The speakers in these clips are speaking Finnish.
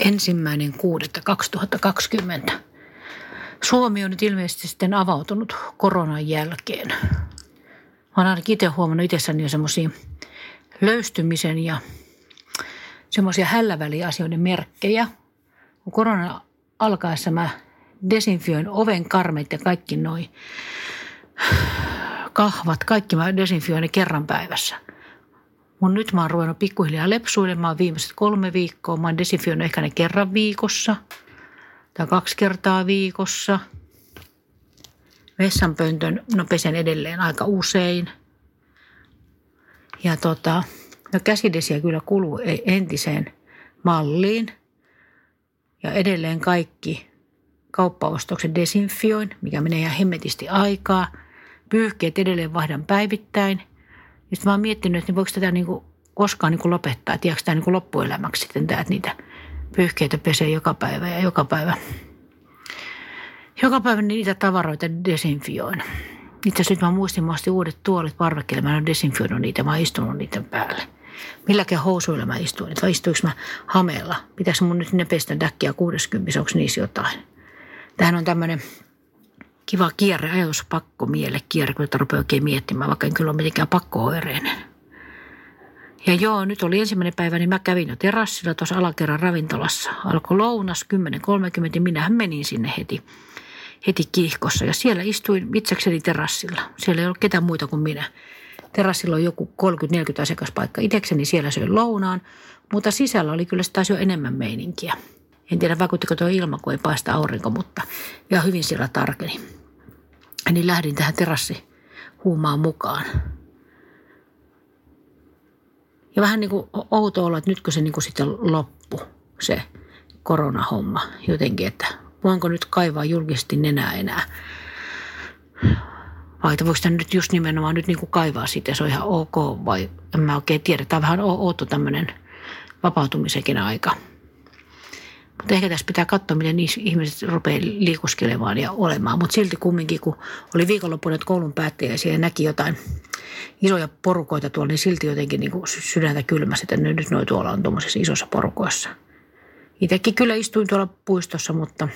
ensimmäinen 6.2020. Suomi on nyt ilmeisesti sitten avautunut koronan jälkeen. Mä oon ainakin itse huomannut itsessäni jo semmoisia löystymisen ja semmoisia hälläväliasioiden merkkejä. Kun korona alkaessa mä desinfioin oven karmet ja kaikki noin kahvat, kaikki mä desinfioin ne kerran päivässä. Mun nyt mä oon ruvennut pikkuhiljaa lepsuilemaan viimeiset kolme viikkoa. Mä oon desinfioinut ehkä ne kerran viikossa tai kaksi kertaa viikossa. Vessanpöntön no pesen edelleen aika usein. Ja tota, no käsidesiä kyllä kuluu e- entiseen malliin. Ja edelleen kaikki kauppaostokset desinfioin, mikä menee ihan hemmetisti aikaa. Pyyhkeet edelleen vaihdan päivittäin – sitten mä oon miettinyt, että voiko tätä niin kuin koskaan niin kuin lopettaa, että jääkö tämä niin kuin loppuelämäksi sitten tämä, että niitä pyyhkeitä pesee joka päivä ja joka päivä. Joka päivä niitä tavaroita desinfioin. Itse asiassa nyt mä muistin, mä uudet tuolit parvekkeelle, mä en desinfioinut niitä, mä oon istunut niiden päälle. Milläkin housuilla mä istuin, vai istuinko mä hameella? Pitäisikö mun nyt ne pestä däkkiä 60, onko niissä jotain? Tähän on tämmöinen kiva kierre, ajatus pakko miele kierre, kun tätä rupeaa oikein miettimään, vaikka en kyllä ole mitenkään pakko-oireinen. Ja joo, nyt oli ensimmäinen päivä, niin mä kävin jo terassilla tuossa alakerran ravintolassa. Alkoi lounas 10.30 ja minähän menin sinne heti, heti kiihkossa. Ja siellä istuin itsekseni terassilla. Siellä ei ollut ketään muita kuin minä. Terassilla on joku 30-40 asiakaspaikka. Itsekseni siellä söin lounaan, mutta sisällä oli kyllä taas jo enemmän meininkiä. En tiedä vaikuttiko tuo ilma, kun ei paista aurinko, mutta ihan hyvin siellä tarkeni. Niin lähdin tähän terassi huumaan mukaan. Ja vähän niin kuin outo olla, että nytkö se niin kuin sitten loppu, se koronahomma jotenkin, että voinko nyt kaivaa julkisesti nenää enää. Vai voiko sitä nyt just nimenomaan nyt niin kuin kaivaa siitä, se on ihan ok vai en mä oikein tiedä. Tämä on vähän outo tämmöinen vapautumisenkin aika. Mutta ehkä tässä pitää katsoa, miten ihmiset rupeaa liikuskelemaan ja olemaan. Mutta silti kumminkin, kun oli viikonloppuna koulun päättäjäisiä ja näki jotain isoja porukoita tuolla, niin silti jotenkin niin sydäntä kylmäsi, että nyt noi tuolla on tuommoisissa isossa porukoissa. Itsekin kyllä istuin tuolla puistossa, mutta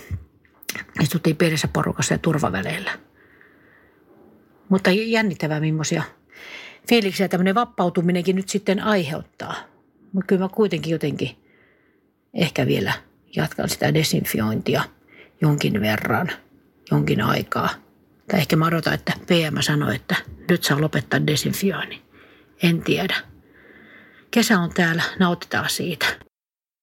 istuttiin pienessä porukassa ja turvaväleillä. Mutta jännittävää, millaisia fiiliksiä tämmöinen vappautuminenkin nyt sitten aiheuttaa. Mutta kyllä mä kuitenkin jotenkin ehkä vielä – jatkan sitä desinfiointia jonkin verran, jonkin aikaa. Tai ehkä mä odotan, että PM sanoi, että nyt saa lopettaa desinfioinnin. En tiedä. Kesä on täällä, nautitaan siitä.